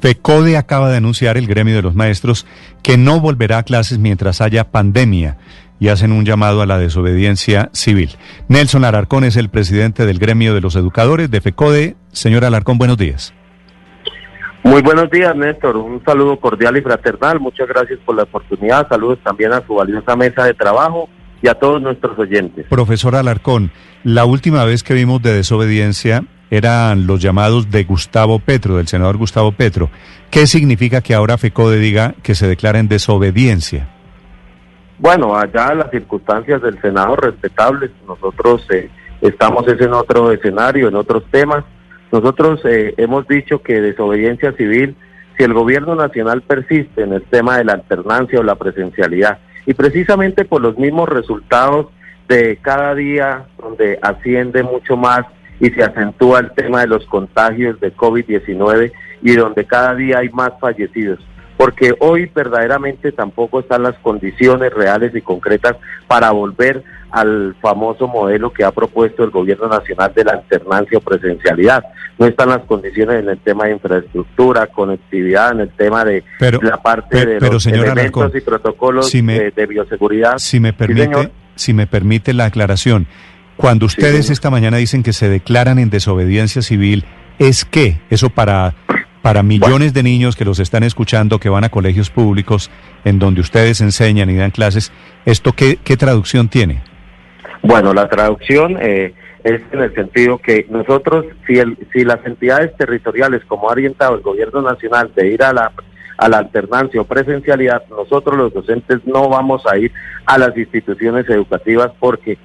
FECODE acaba de anunciar el gremio de los maestros que no volverá a clases mientras haya pandemia y hacen un llamado a la desobediencia civil. Nelson Alarcón es el presidente del gremio de los educadores de FECODE. Señor Alarcón, buenos días. Muy buenos días, Néstor. Un saludo cordial y fraternal. Muchas gracias por la oportunidad. Saludos también a su valiosa mesa de trabajo y a todos nuestros oyentes. Profesor Alarcón, la última vez que vimos de desobediencia eran los llamados de Gustavo Petro, del senador Gustavo Petro. ¿Qué significa que ahora FECODE diga que se declara en desobediencia? Bueno, allá las circunstancias del Senado respetables, nosotros eh, estamos en otro escenario, en otros temas. Nosotros eh, hemos dicho que desobediencia civil, si el gobierno nacional persiste en el tema de la alternancia o la presencialidad, y precisamente por los mismos resultados de cada día, donde asciende mucho más y se acentúa el tema de los contagios de COVID-19 y donde cada día hay más fallecidos porque hoy verdaderamente tampoco están las condiciones reales y concretas para volver al famoso modelo que ha propuesto el gobierno nacional de la alternancia o presencialidad. No están las condiciones en el tema de infraestructura, conectividad, en el tema de la parte de los elementos y protocolos de, bioseguridad. Si me permite, si me permite la aclaración, cuando ustedes esta mañana dicen que se declaran en desobediencia civil, ¿es qué? Eso para para millones de niños que los están escuchando, que van a colegios públicos, en donde ustedes enseñan y dan clases, ¿esto qué, qué traducción tiene? Bueno, la traducción eh, es en el sentido que nosotros, si, el, si las entidades territoriales, como ha orientado el gobierno nacional, de ir a la, a la alternancia o presencialidad, nosotros los docentes no vamos a ir a las instituciones educativas porque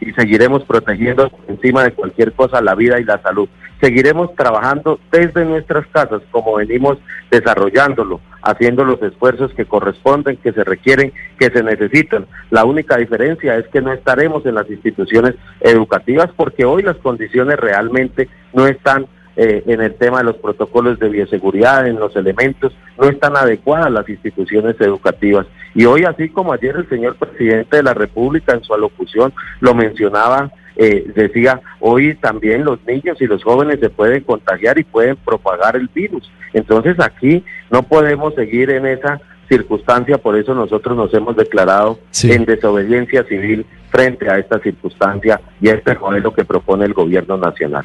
y seguiremos protegiendo encima de cualquier cosa la vida y la salud. Seguiremos trabajando desde nuestras casas como venimos desarrollándolo, haciendo los esfuerzos que corresponden, que se requieren, que se necesitan. La única diferencia es que no estaremos en las instituciones educativas porque hoy las condiciones realmente no están eh, en el tema de los protocolos de bioseguridad, en los elementos, no están adecuadas las instituciones educativas. Y hoy, así como ayer el señor presidente de la República en su alocución lo mencionaba, eh, decía, hoy también los niños y los jóvenes se pueden contagiar y pueden propagar el virus. Entonces aquí no podemos seguir en esa circunstancia, por eso nosotros nos hemos declarado en desobediencia civil frente a esta circunstancia y a este modelo que propone el gobierno nacional.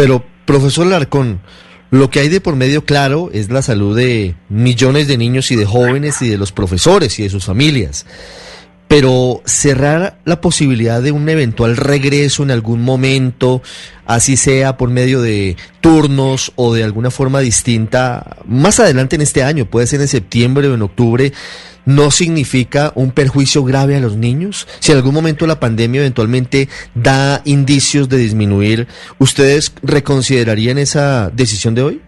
Pero, profesor Larcón, lo que hay de por medio claro es la salud de millones de niños y de jóvenes y de los profesores y de sus familias. Pero cerrar la posibilidad de un eventual regreso en algún momento, así sea por medio de turnos o de alguna forma distinta, más adelante en este año, puede ser en septiembre o en octubre, no significa un perjuicio grave a los niños? Si en algún momento la pandemia eventualmente da indicios de disminuir, ¿ustedes reconsiderarían esa decisión de hoy?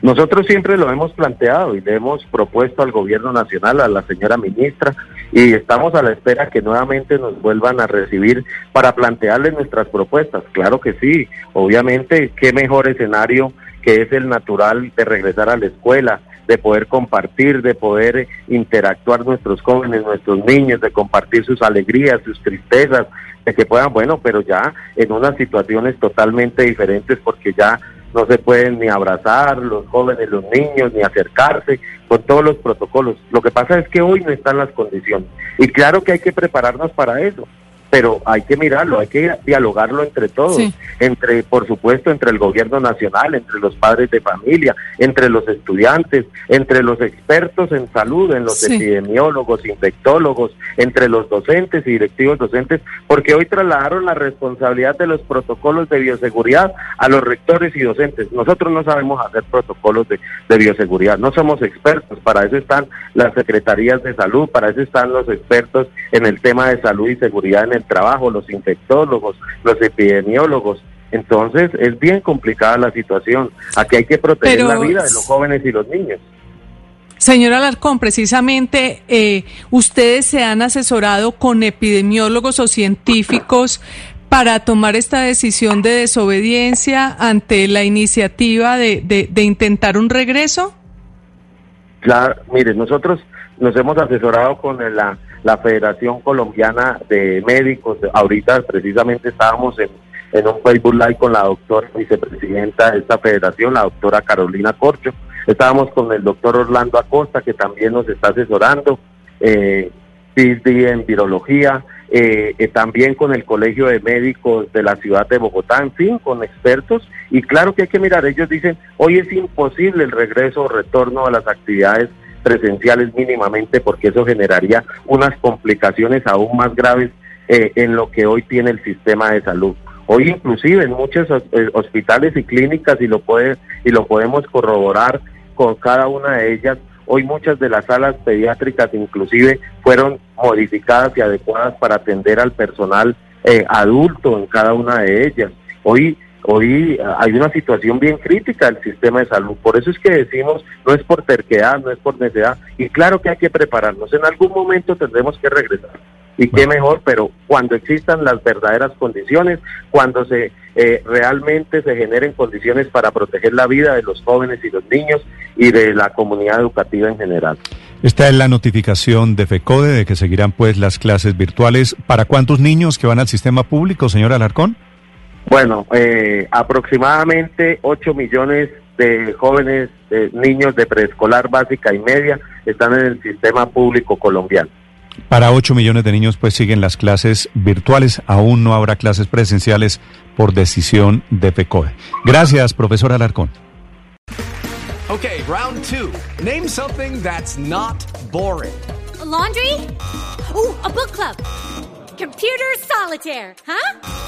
Nosotros siempre lo hemos planteado y le hemos propuesto al gobierno nacional, a la señora ministra, y estamos a la espera que nuevamente nos vuelvan a recibir para plantearles nuestras propuestas. Claro que sí, obviamente, qué mejor escenario que es el natural de regresar a la escuela, de poder compartir, de poder interactuar nuestros jóvenes, nuestros niños, de compartir sus alegrías, sus tristezas, de que puedan, bueno, pero ya en unas situaciones totalmente diferentes porque ya no se pueden ni abrazar los jóvenes, los niños, ni acercarse con todos los protocolos. Lo que pasa es que hoy no están las condiciones. Y claro que hay que prepararnos para eso pero hay que mirarlo, hay que dialogarlo entre todos, entre, por supuesto, entre el gobierno nacional, entre los padres de familia, entre los estudiantes, entre los expertos en salud, en los epidemiólogos, infectólogos, entre los docentes y directivos docentes, porque hoy trasladaron la responsabilidad de los protocolos de bioseguridad a los rectores y docentes. Nosotros no sabemos hacer protocolos de, de bioseguridad, no somos expertos, para eso están las secretarías de salud, para eso están los expertos en el tema de salud y seguridad en el trabajo, los infectólogos, los epidemiólogos. Entonces es bien complicada la situación. Aquí hay que proteger Pero- la vida de los jóvenes y los niños. Señor Alarcón, precisamente eh, ustedes se han asesorado con epidemiólogos o científicos para tomar esta decisión de desobediencia ante la iniciativa de, de- de intentar un regreso. Claro, mire, nosotros nos hemos asesorado con la, la Federación Colombiana de Médicos. Ahorita precisamente estábamos en, un Facebook Live con la doctora vicepresidenta de esta federación, la doctora Carolina Corcho. Estábamos con el doctor Orlando Acosta, que también nos está asesorando, eh, PhD en virología, eh, eh, también con el Colegio de Médicos de la ciudad de Bogotá, en fin, con expertos. Y claro que hay que mirar, ellos dicen, hoy es imposible el regreso o retorno a las actividades presenciales mínimamente porque eso generaría unas complicaciones aún más graves eh, en lo que hoy tiene el sistema de salud. Hoy inclusive en muchos hos- eh, hospitales y clínicas y lo puede y lo podemos corroborar con cada una de ellas. Hoy muchas de las salas pediátricas inclusive fueron modificadas y adecuadas para atender al personal eh, adulto en cada una de ellas. Hoy hoy eh, hay una situación bien crítica del sistema de salud. Por eso es que decimos, no es por terquedad, no es por necesidad. Y claro que hay que prepararnos. En algún momento tendremos que regresar. Y qué mejor, pero cuando existan las verdaderas condiciones, cuando se eh, realmente se generen condiciones para proteger la vida de los jóvenes y los niños y de la comunidad educativa en general. Esta es la notificación de FECODE de que seguirán pues las clases virtuales. ¿Para cuántos niños que van al sistema público, señor Alarcón? Bueno, eh, aproximadamente 8 millones de jóvenes, eh, niños de preescolar básica y media están en el sistema público colombiano. Para 8 millones de niños pues siguen las clases virtuales. Aún no habrá clases presenciales por decisión de FECODE. Gracias, profesor Alarcón. Okay, round two. Name something that's not boring. A laundry? Ooh, a book club. Computer solitaire, huh?